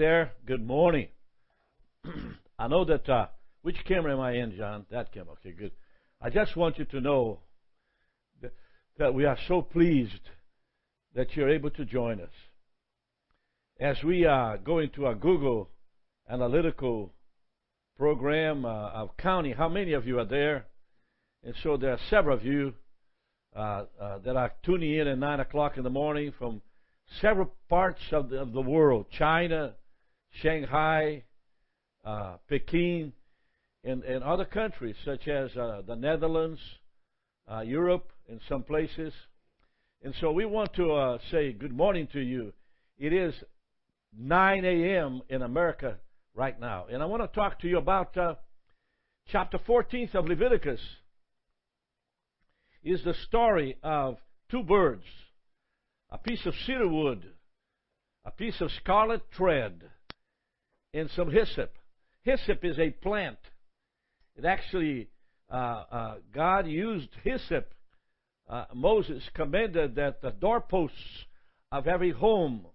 there, good morning. I know that, uh, which camera am I in, John? That camera, okay, good. I just want you to know that, that we are so pleased that you're able to join us. As we are going to a Google analytical program uh, of counting how many of you are there, and so there are several of you uh, uh, that are tuning in at 9 o'clock in the morning from several parts of the, of the world China, Shanghai, uh, Peking, and, and other countries such as uh, the Netherlands, uh, Europe, in some places. And so we want to uh, say good morning to you. It is 9 a.m. in America right now. And I want to talk to you about uh, chapter 14 of Leviticus. Is the story of two birds, a piece of cedar wood, a piece of scarlet thread, and some hyssop. Hyssop is a plant. It actually, uh, uh, God used hyssop. Uh, Moses commanded that the doorposts of every home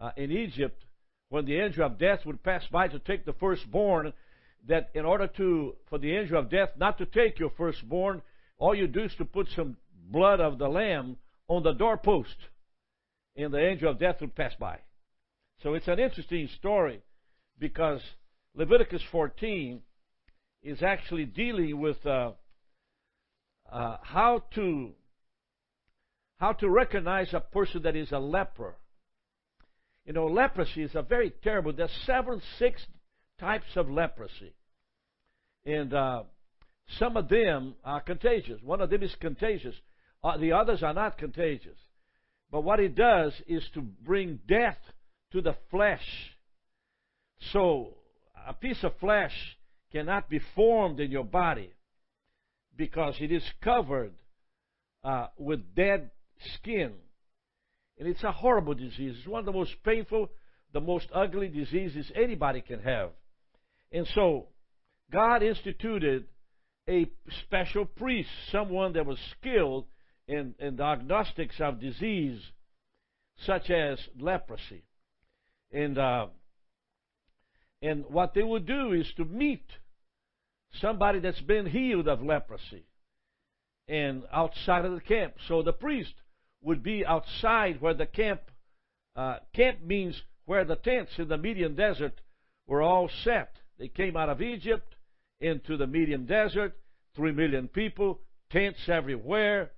uh, in Egypt, when the angel of death would pass by to take the firstborn, that in order to for the angel of death not to take your firstborn, all you do is to put some blood of the lamb on the doorpost, and the angel of death would pass by. So it's an interesting story because Leviticus 14 is actually dealing with uh, uh, how to how to recognize a person that is a leper. You know, leprosy is a very terrible. There's seven, six types of leprosy, and uh, some of them are contagious. One of them is contagious. Uh, the others are not contagious. But what it does is to bring death to the flesh. So a piece of flesh cannot be formed in your body because it is covered uh, with dead skin. And it's a horrible disease. It's one of the most painful, the most ugly diseases anybody can have. And so, God instituted a special priest, someone that was skilled in, in diagnostics of disease, such as leprosy. And, uh, and what they would do is to meet somebody that's been healed of leprosy and outside of the camp. So the priest would be outside where the camp, uh, camp means where the tents in the Midian desert were all set. They came out of Egypt into the Midian desert, three million people, tents everywhere,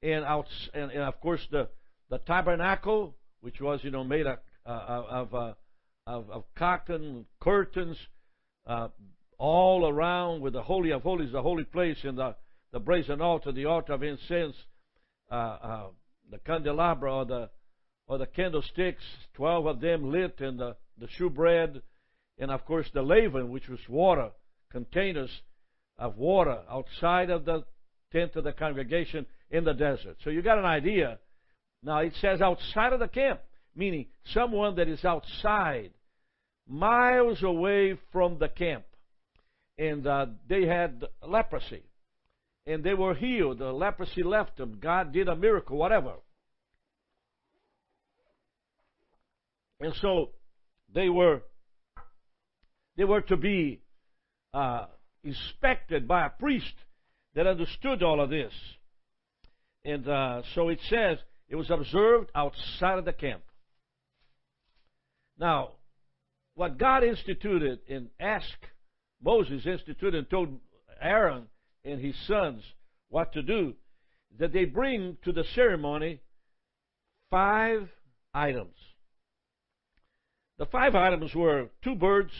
and out, and, and of course the, the tabernacle, which was, you know, made of, uh, of, uh, of, of cotton, curtains, uh, all around with the Holy of Holies, the holy place, and the, the brazen altar, the altar of incense, uh, uh, the candelabra or the or the candlesticks, twelve of them lit, and the, the shewbread, and of course the laver, which was water, containers of water outside of the tent of the congregation in the desert. So you got an idea. Now it says outside of the camp, meaning someone that is outside, miles away from the camp and uh, they had leprosy, and they were healed. The leprosy left them. God did a miracle, whatever. And so they were they were to be uh, inspected by a priest that understood all of this. And uh, so it says it was observed outside of the camp. Now, what God instituted and asked Moses instituted and told Aaron and his sons what to do, that they bring to the ceremony five items. The five items were two birds,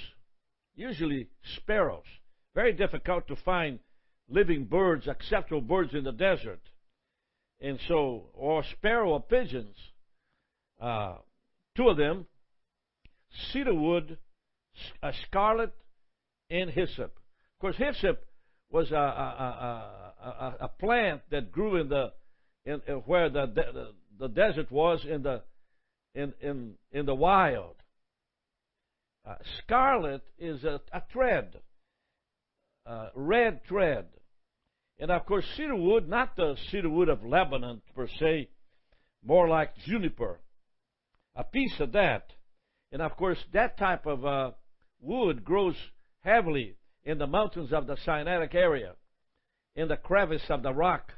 usually sparrows. Very difficult to find living birds, acceptable birds in the desert. And so, or sparrow or pigeons. Uh, two of them, cedar wood, a scarlet and hyssop. Of course, hyssop was a, a, a, a plant that grew in the in, in where the, the the desert was in the in in in the wild. Uh, scarlet is a, a thread, uh, red thread, and of course cedar wood, not the cedar wood of Lebanon per se, more like juniper, a piece of that, and of course that type of uh, wood grows heavily in the mountains of the Sinaitic area, in the crevice of the rock.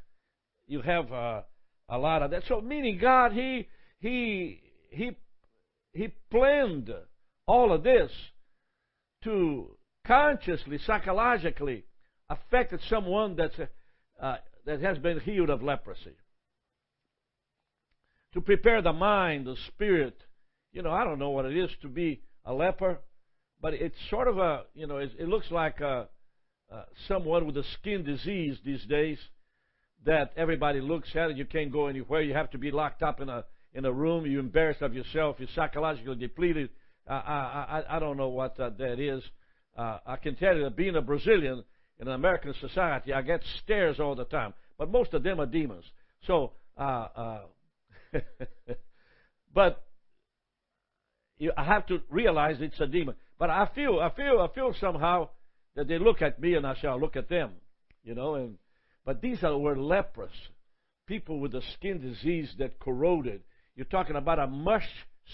You have uh, a lot of that. So, meaning God, He He He He planned all of this to consciously, psychologically affect someone that's uh, that has been healed of leprosy. To prepare the mind, the spirit. You know, I don't know what it is to be a leper but it's sort of a you know it, it looks like a, uh, someone with a skin disease these days that everybody looks at and you can't go anywhere. You have to be locked up in a in a room. You're embarrassed of yourself. You're psychologically depleted. I I I, I don't know what uh, that is. Uh, I can tell you that being a Brazilian in an American society, I get stares all the time. But most of them are demons. So, uh, uh, but I have to realize it's a demon. But I feel, I feel, I feel somehow that they look at me and I shall look at them, you know. And but these are were leprous people with a skin disease that corroded. You're talking about a mush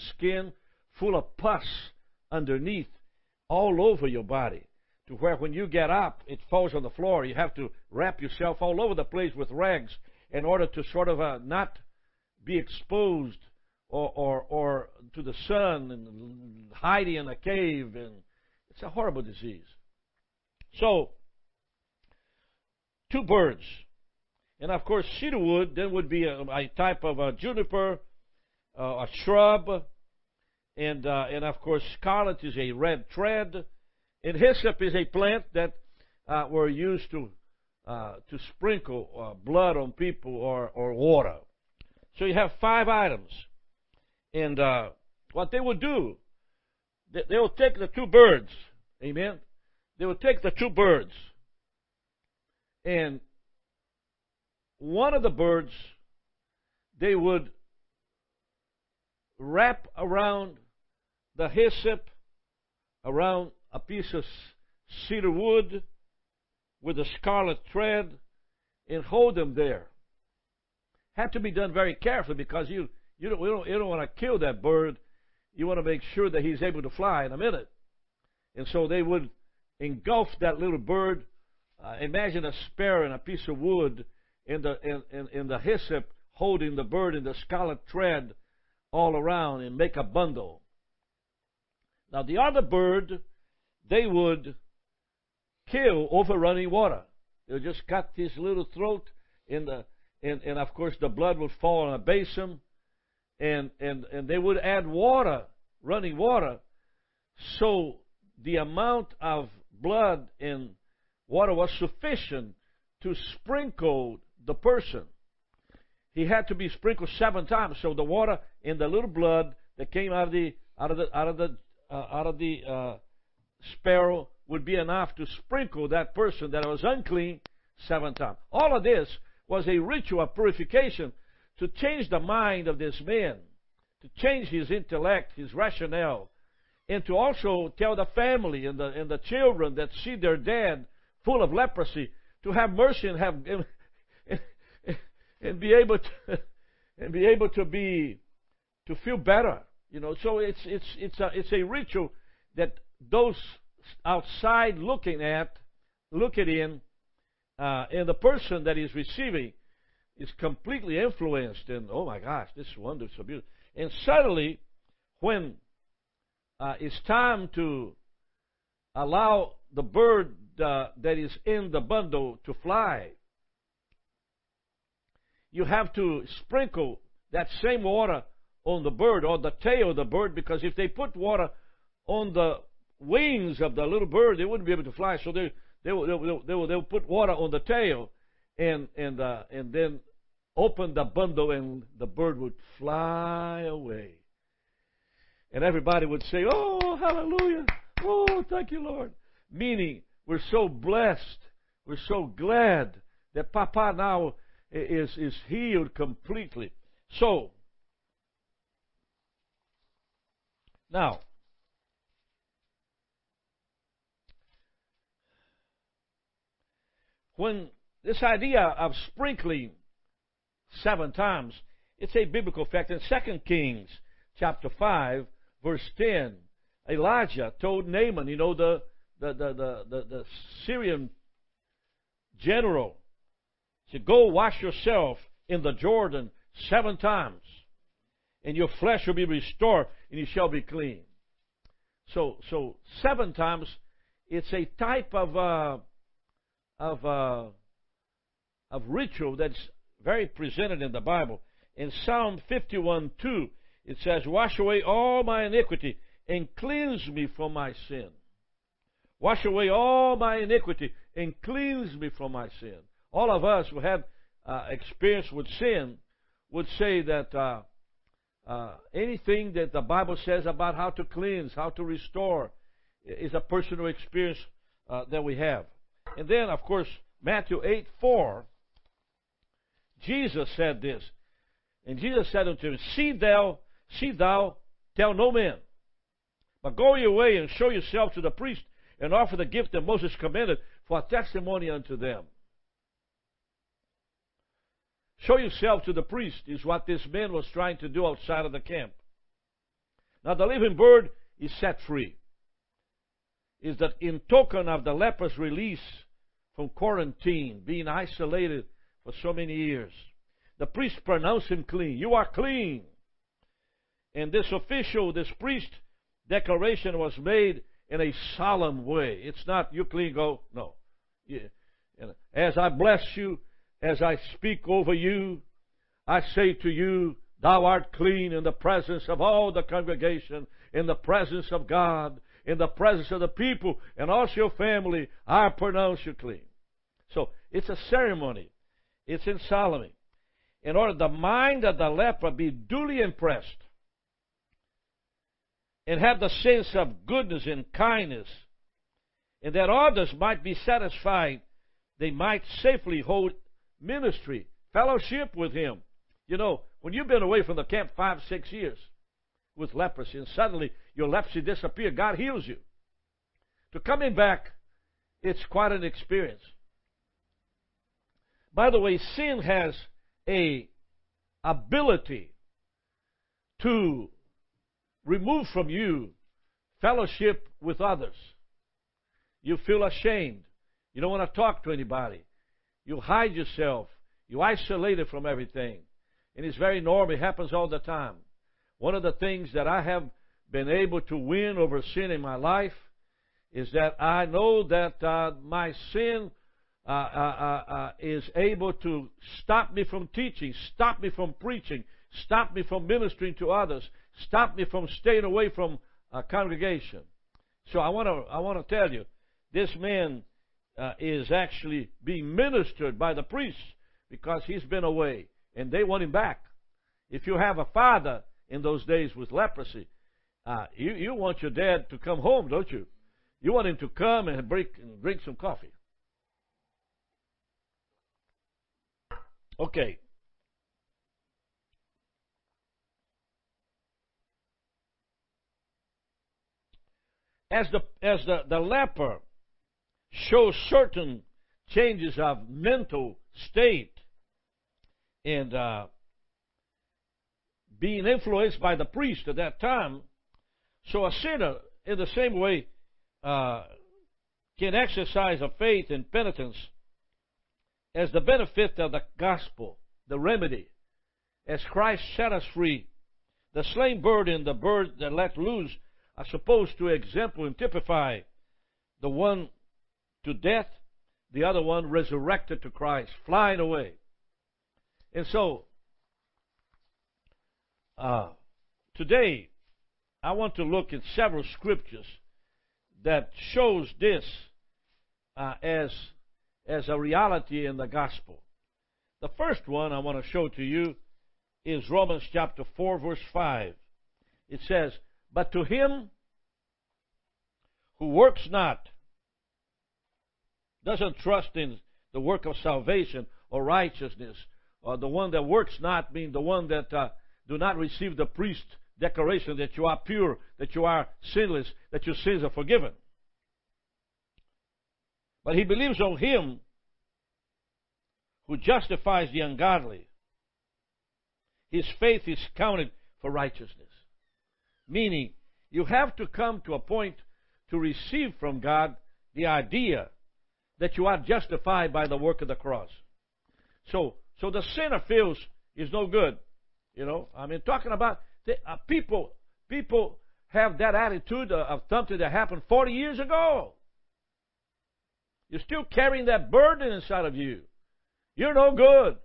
skin full of pus underneath, all over your body, to where when you get up, it falls on the floor. You have to wrap yourself all over the place with rags in order to sort of uh, not be exposed or, or, or to the sun and hiding in a cave. And it's a horrible disease. So, two birds. And of course, cedar wood then would be a, a type of a juniper, uh, a shrub, and uh, and of course, scarlet is a red thread, and hyssop is a plant that uh, were used to uh, to sprinkle uh, blood on people or or water. So you have five items. And uh, what they would do, they, they take the two birds, amen? They will take the two birds, and one of the birds they would wrap around the hyssop, around a piece of cedar wood with a scarlet thread, and hold them there. Had to be done very carefully because you you don't, don't, you don't want to kill that bird. You want to make sure that he's able to fly in a minute. And so they would engulf that little bird. Uh, imagine a sparrow and a piece of wood in the in, in, in the hyssop holding the bird in the scarlet thread all around and make a bundle. Now the other bird, they would kill over running water. They would just cut his little throat in the and, and of course the blood would fall on a basin and, and, and they would add water, running water, so the amount of blood and water was sufficient to sprinkle the person. He had to be sprinkled seven times, so the water in the little blood that came out of the out of the out of the uh, out of the uh, sparrow would be enough to sprinkle that person that was unclean seven times. All of this was a ritual of purification to change the mind of this man, to change his intellect, his rationale, and to also tell the family and the, and the children that see their dad full of leprosy to have mercy and have and, and be able to and be able to be to feel better. You know, so it's it's it's a it's a ritual that those outside looking at, looking in, uh, and the person that is receiving is completely influenced and oh my gosh, this is so beautiful. And suddenly, when uh, it's time to allow the bird uh, that is in the bundle to fly, you have to sprinkle that same water on the bird or the tail of the bird because if they put water on the wings of the little bird, they wouldn't be able to fly. So they they they they will, they will put water on the tail and and uh, and then open the bundle and the bird would fly away. And everybody would say, Oh, hallelujah. Oh, thank you, Lord. Meaning, we're so blessed. We're so glad that Papa now is, is healed completely. So, now, when this idea of sprinkling seven times, it's a biblical fact. In 2 Kings chapter 5, verse 10, Elijah told Naaman, you know, the, the, the, the, Syrian general, said, Go wash yourself in the Jordan seven times, and your flesh will be restored, and you shall be clean. So, so seven times, it's a type of uh, of uh, of ritual that's very presented in the Bible. In Psalm 51 2, it says, Wash away all my iniquity and cleanse me from my sin. Wash away all my iniquity and cleanse me from my sin. All of us who have uh, experience with sin would say that uh, uh, anything that the Bible says about how to cleanse, how to restore, is a personal experience uh, that we have. And then, of course, Matthew 8 4, Jesus said this. And Jesus said unto him, See thou, see thou, tell no man, but go your way and show yourself to the priest and offer the gift that Moses commanded for a testimony unto them. Show yourself to the priest is what this man was trying to do outside of the camp. Now the living bird is set free. Is that in token of the leper's release from quarantine, being isolated for so many years. The priest pronounced him clean. You are clean. And this official, this priest declaration was made in a solemn way. It's not you clean, go. No. As I bless you, as I speak over you, I say to you, Thou art clean in the presence of all the congregation, in the presence of God, in the presence of the people, and also your family. I pronounce you clean. So it's a ceremony. It's in Solomon. In order the mind of the leper be duly impressed and have the sense of goodness and kindness, and that others might be satisfied, they might safely hold ministry, fellowship with him. You know, when you've been away from the camp five, six years with leprosy, and suddenly your leprosy disappears, God heals you. To coming back, it's quite an experience. By the way, sin has a ability to remove from you fellowship with others. You feel ashamed. You don't want to talk to anybody. You hide yourself. You isolate it from everything. And it's very normal. It happens all the time. One of the things that I have been able to win over sin in my life is that I know that uh, my sin uh, uh, uh, uh is able to stop me from teaching, stop me from preaching, stop me from ministering to others, stop me from staying away from a congregation. So I want to I want to tell you, this man uh, is actually being ministered by the priests because he's been away and they want him back. If you have a father in those days with leprosy, uh, you, you want your dad to come home, don't you? You want him to come and, break, and drink some coffee. Okay. As the as the, the leper shows certain changes of mental state and uh, being influenced by the priest at that time. So a sinner, in the same way, uh, can exercise a faith and penitence as the benefit of the gospel, the remedy, as Christ set us free. The slain bird and the bird that let loose are supposed to exemplify and typify the one to death, the other one resurrected to Christ, flying away. And so, uh, today, I want to look at several scriptures that shows this uh, as as a reality in the gospel. The first one I want to show to you is Romans chapter 4 verse 5. It says, "But to him who works not doesn't trust in the work of salvation or righteousness. Or the one that works not, being the one that uh, do not receive the priest declaration that you are pure, that you are sinless, that your sins are forgiven. But he believes on him who justifies the ungodly. His faith is counted for righteousness. Meaning, you have to come to a point to receive from God the idea that you are justified by the work of the cross. So, so the sinner feels is no good. You know, I mean, talking about the, uh, people, people have that attitude of something that happened 40 years ago. You're still carrying that burden inside of you. You're no good.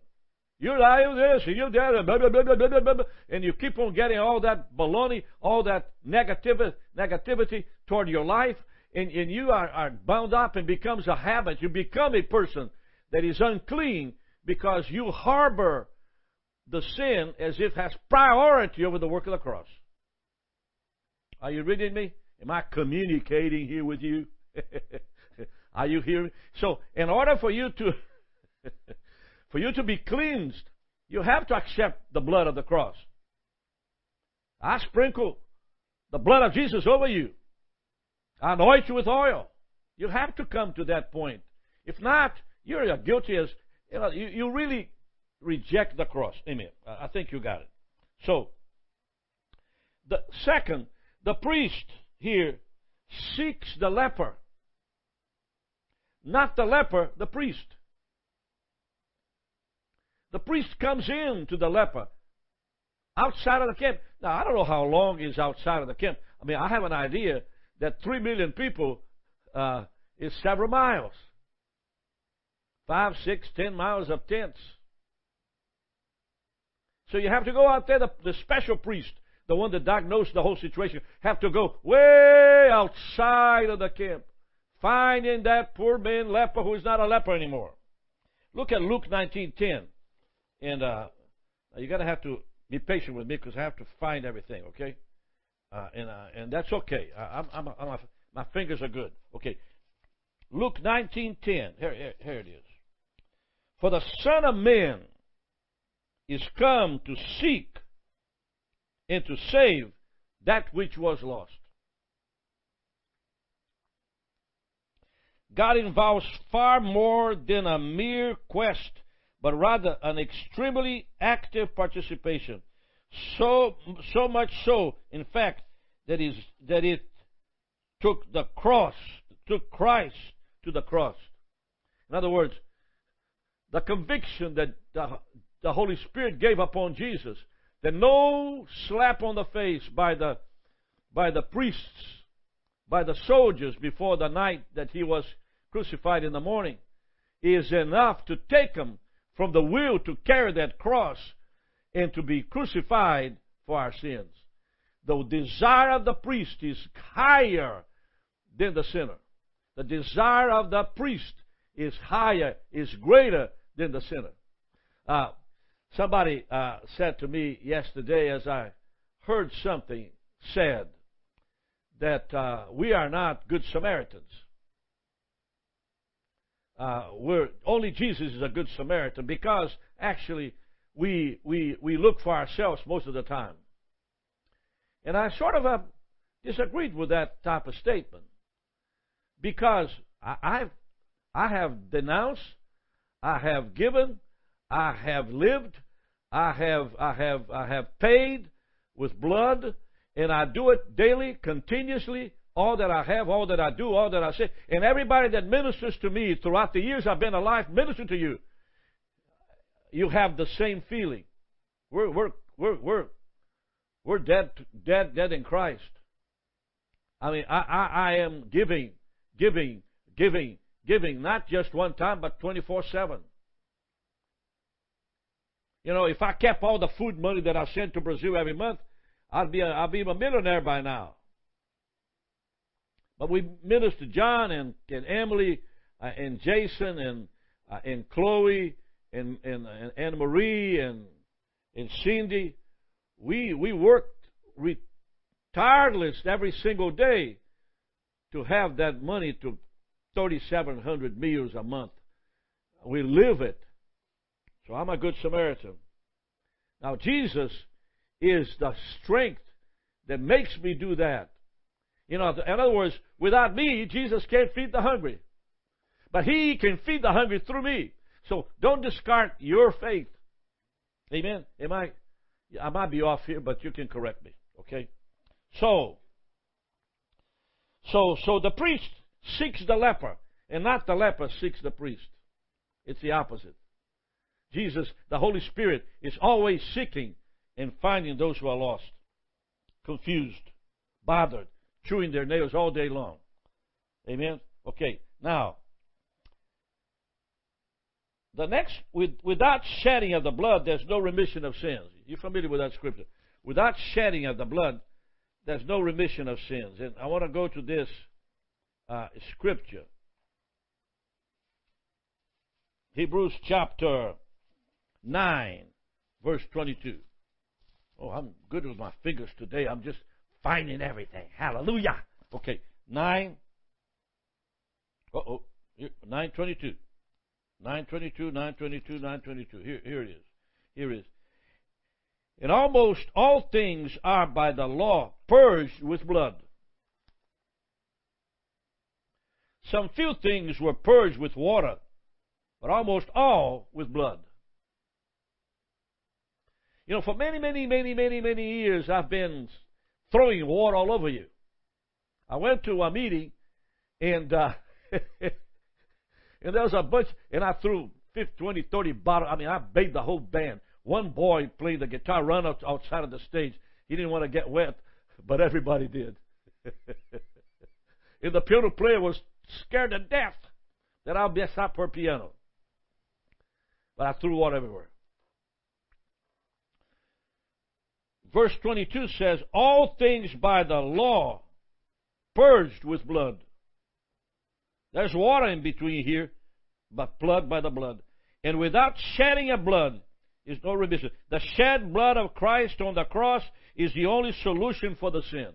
You're lying this and you're that, blah, blah, blah, blah, blah, blah, blah, and you keep on getting all that baloney, all that negativity, negativity toward your life, and, and you are, are bound up and becomes a habit. You become a person that is unclean because you harbor the sin as if it has priority over the work of the cross. Are you reading me? Am I communicating here with you? are you hearing? So, in order for you to for you to be cleansed, you have to accept the blood of the cross. I sprinkle the blood of Jesus over you. I anoint you with oil. You have to come to that point. If not, you're as guilty as you know. You, you really reject the cross. Amen. I think you got it. So, the second, the priest here seeks the leper. Not the leper, the priest. The priest comes in to the leper outside of the camp. Now, I don't know how long is outside of the camp. I mean, I have an idea that 3 million people uh, is several miles. Five, six, ten miles of tents. So you have to go out there, the, the special priest, the one that diagnosed the whole situation, have to go way outside of the camp, finding that poor man leper who is not a leper anymore. Look at Luke 19:10, and uh, you're gonna have to be patient with me because I have to find everything, okay? Uh, and uh, and that's okay. I'm, I'm, I'm, my fingers are good. Okay, Luke 19:10. Here, here, here it is. For the Son of Man is come to seek and to save that which was lost. God involves far more than a mere quest, but rather an extremely active participation. So, so much so, in fact, that is that it took the cross, took Christ to the cross. In other words, the conviction that the, the Holy Spirit gave upon Jesus. That no slap on the face by the, by the priests, by the soldiers before the night that he was crucified in the morning is enough to take him from the will to carry that cross and to be crucified for our sins. The desire of the priest is higher than the sinner. The desire of the priest is higher, is greater than the sinner. Uh, Somebody uh, said to me yesterday as I heard something said that uh, we are not good Samaritans. Uh, we're, only Jesus is a good Samaritan because actually we, we, we look for ourselves most of the time. And I sort of uh, disagreed with that type of statement because I, I've, I have denounced, I have given, I have lived, I have, I have, I have paid with blood, and I do it daily, continuously, all that I have, all that I do, all that I say. And everybody that ministers to me throughout the years I've been alive, minister to you, you have the same feeling. We're, we're, we're, we're, we're dead, dead, dead in Christ. I mean, I, I, I am giving, giving, giving, giving, not just one time, but 24 7. You know, if I kept all the food money that I send to Brazil every month, I'd be a, I'd be a millionaire by now. But we minister John and, and Emily uh, and Jason and uh, and Chloe and and, and Anne Marie and and Cindy. We we worked re- tireless every single day to have that money to 3,700 meals a month. We live it. So I'm a good Samaritan. Now, Jesus is the strength that makes me do that. You know, in other words, without me, Jesus can't feed the hungry. But He can feed the hungry through me. So don't discard your faith. Amen. Am I? I might be off here, but you can correct me. Okay. So, so, so the priest seeks the leper, and not the leper seeks the priest. It's the opposite. Jesus, the Holy Spirit, is always seeking and finding those who are lost, confused, bothered, chewing their nails all day long. Amen? Okay, now, the next, with, without shedding of the blood, there's no remission of sins. You're familiar with that scripture. Without shedding of the blood, there's no remission of sins. And I want to go to this uh, scripture. Hebrews chapter 9, verse 22. Oh, I'm good with my fingers today. I'm just finding everything. Hallelujah. Okay, 9. Uh oh, 922. 922, 922, 922. Here, here it is. Here it is. And almost all things are by the law purged with blood. Some few things were purged with water, but almost all with blood. You know, for many, many, many, many, many years, I've been throwing water all over you. I went to a meeting, and uh, and there was a bunch, and I threw 50, 20, 30 bottles. I mean, I bathed the whole band. One boy played the guitar, ran out, outside of the stage. He didn't want to get wet, but everybody did. and the piano player was scared to death that I'll mess up her piano. But I threw water everywhere. Verse 22 says, All things by the law purged with blood. There's water in between here, but blood by the blood. And without shedding of blood is no remission. The shed blood of Christ on the cross is the only solution for the sin.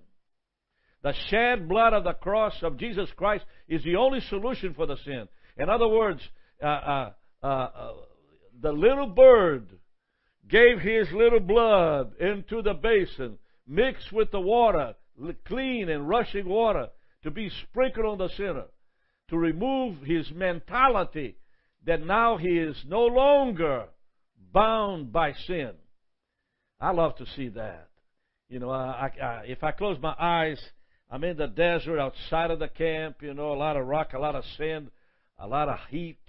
The shed blood of the cross of Jesus Christ is the only solution for the sin. In other words, uh, uh, uh, uh the little bird gave his little blood into the basin, mixed with the water, clean and rushing water, to be sprinkled on the sinner, to remove his mentality that now he is no longer bound by sin. I love to see that. You know, I, I, if I close my eyes, I'm in the desert outside of the camp, you know, a lot of rock, a lot of sand, a lot of heat.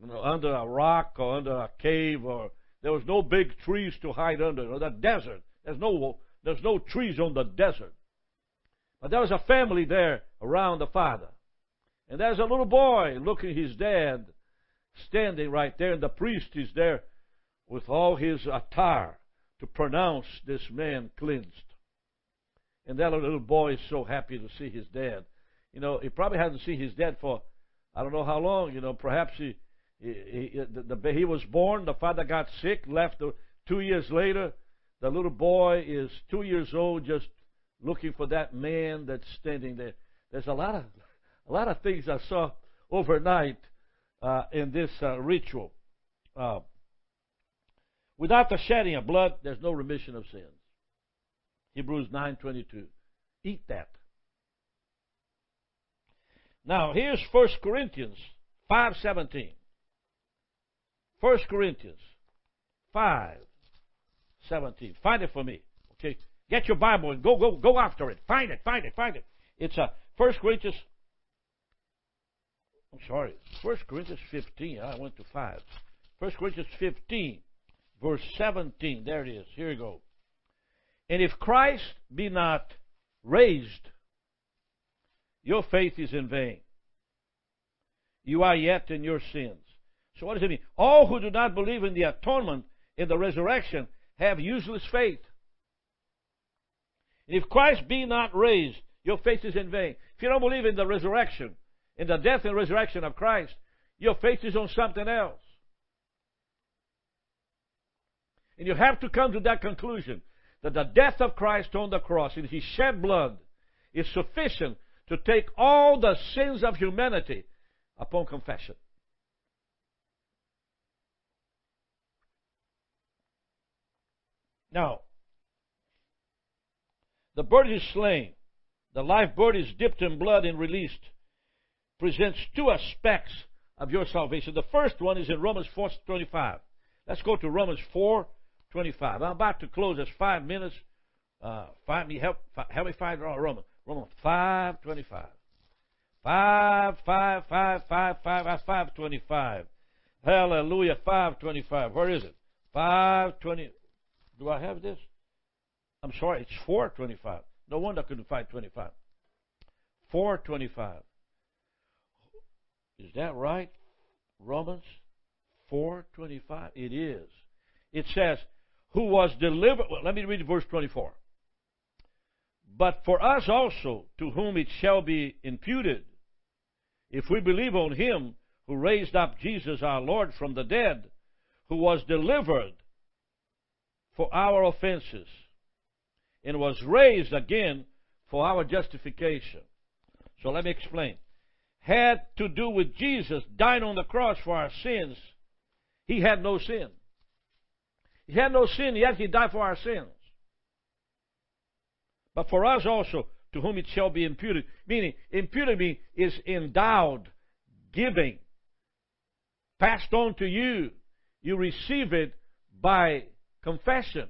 You know, under a rock or under a cave or there was no big trees to hide under. Know, the desert. There's no there's no trees on the desert. But there was a family there around the father. And there's a little boy looking his dad standing right there, and the priest is there with all his attire to pronounce this man cleansed. And that little boy is so happy to see his dad. You know, he probably hasn't seen his dad for I don't know how long. You know, perhaps he he, he, the, the, he was born. The father got sick, left. The, two years later, the little boy is two years old, just looking for that man that's standing there. There's a lot of a lot of things I saw overnight uh, in this uh, ritual. Uh, without the shedding of blood, there's no remission of sins. Hebrews 9:22. Eat that. Now here's 1 Corinthians 5:17. 1 Corinthians 5:17. Find it for me. Okay? Get your Bible and go go go after it. Find it, find it, find it. It's a uh, 1 Corinthians I'm sorry, 1 Corinthians 15. I went to 5. 1 Corinthians 15, verse 17. There it is. Here you go. And if Christ be not raised, your faith is in vain. You are yet in your sins. So what does it mean? All who do not believe in the atonement, in the resurrection, have useless faith. And if Christ be not raised, your faith is in vain. If you don't believe in the resurrection, in the death and resurrection of Christ, your faith is on something else. And you have to come to that conclusion that the death of Christ on the cross and his shed blood is sufficient to take all the sins of humanity upon confession. Now, the bird is slain. The live bird is dipped in blood and released. Presents two aspects of your salvation. The first one is in Romans 4:25. Let's go to Romans 4:25. I'm about to close. It's five minutes. Uh, find me help. Help me find Romans. Romans 5:25. 5, 5, 5, 5, 5, 525. Hallelujah, 525. Where is it? 520. Do I have this? I'm sorry, it's 425. No wonder I couldn't find 25. 425. Is that right? Romans 425. It is. It says, who was delivered. Well, let me read verse 24. But for us also, to whom it shall be imputed, if we believe on him who raised up Jesus our Lord from the dead, who was delivered for our offenses, and was raised again for our justification. So let me explain. Had to do with Jesus dying on the cross for our sins. He had no sin. He had no sin, yet he died for our sins. But for us also, to whom it shall be imputed. Meaning, imputed means is endowed, giving, passed on to you. You receive it by confession.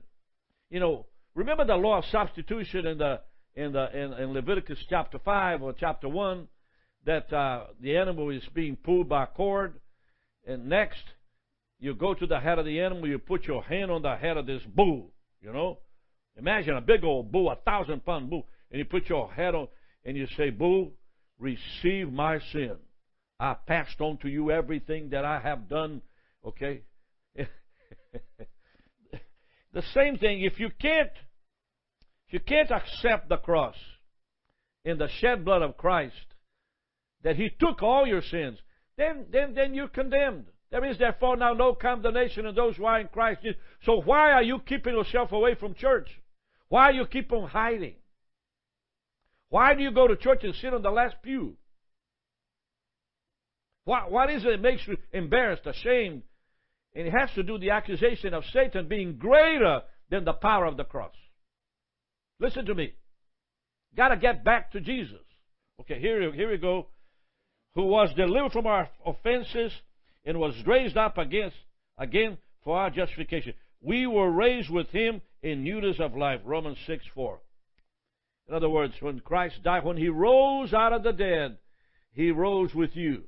You know, remember the law of substitution in the in the in, in Leviticus chapter five or chapter one that uh, the animal is being pulled by a cord, and next you go to the head of the animal, you put your hand on the head of this bull. You know, imagine a big old bull, a thousand pound bull, and you put your head on and you say, Bull, receive my sin. I passed on to you everything that I have done. Okay? the same thing, if you can't if you can't accept the cross in the shed blood of Christ, that He took all your sins, then then then you're condemned. There is therefore now no condemnation in those who are in Christ. So why are you keeping yourself away from church? Why do you keep on hiding? Why do you go to church and sit on the last pew? What, what is it that makes you embarrassed, ashamed? And it has to do the accusation of Satan being greater than the power of the cross. Listen to me. Got to get back to Jesus. Okay, here, here we go. Who was delivered from our offenses and was raised up against, again for our justification. We were raised with him in newness of life. Romans 6 4. In other words, when Christ died, when he rose out of the dead, he rose with you.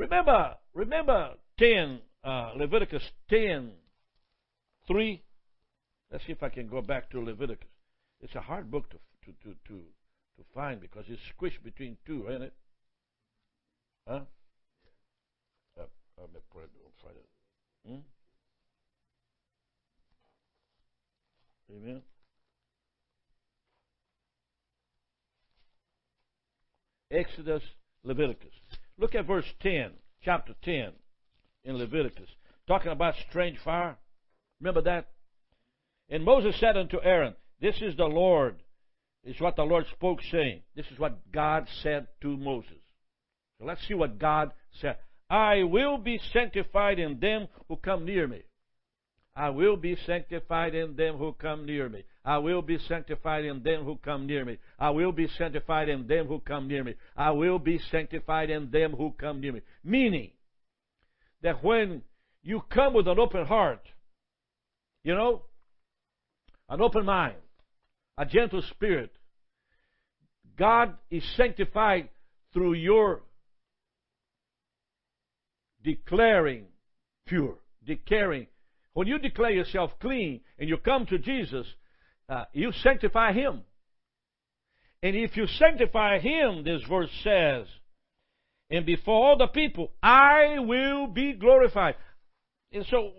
Remember, remember 10, uh, Leviticus 10, 3. Let's see if I can go back to Leviticus. It's a hard book to, to, to, to, to find because it's squished between two, ain't it? Huh? Uh, me put it, find it. Hmm? Amen. Exodus, Leviticus. Look at verse 10, chapter 10 in Leviticus, talking about strange fire. Remember that? And Moses said unto Aaron, This is the Lord, is what the Lord spoke, saying, This is what God said to Moses. So let's see what God said. I will be sanctified in them who come near me. I will be sanctified in them who come near me. I will be sanctified in them who come near me. I will be sanctified in them who come near me. I will be sanctified in them who come near me. Meaning that when you come with an open heart, you know, an open mind, a gentle spirit, God is sanctified through your declaring pure, declaring. When you declare yourself clean and you come to Jesus, uh, you sanctify him. And if you sanctify him, this verse says, and before all the people, I will be glorified. And so,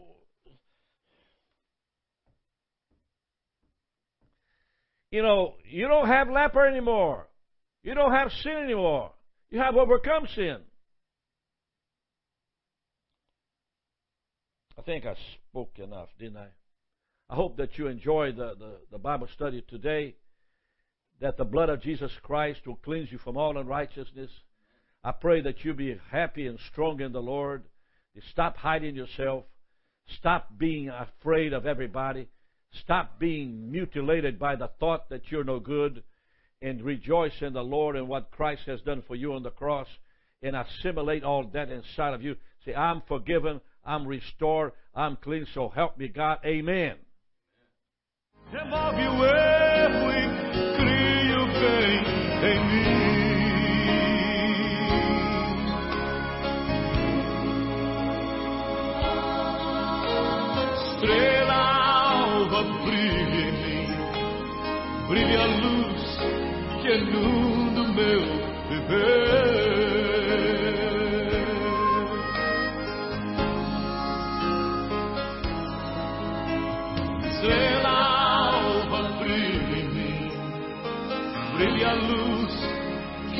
you know, you don't have leper anymore. You don't have sin anymore. You have overcome sin. I think I spoke enough, didn't I? I hope that you enjoy the, the, the, Bible study today, that the blood of Jesus Christ will cleanse you from all unrighteousness. I pray that you be happy and strong in the Lord. Stop hiding yourself. Stop being afraid of everybody. Stop being mutilated by the thought that you're no good. And rejoice in the Lord and what Christ has done for you on the cross. And assimilate all that inside of you. Say, I'm forgiven. I'm restored. I'm clean. So help me, God. Amen. Remove o erro e crie o bem em mim. Estrela alva brilha em mim, brilha a luz que inunda o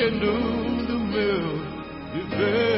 que inunda o meu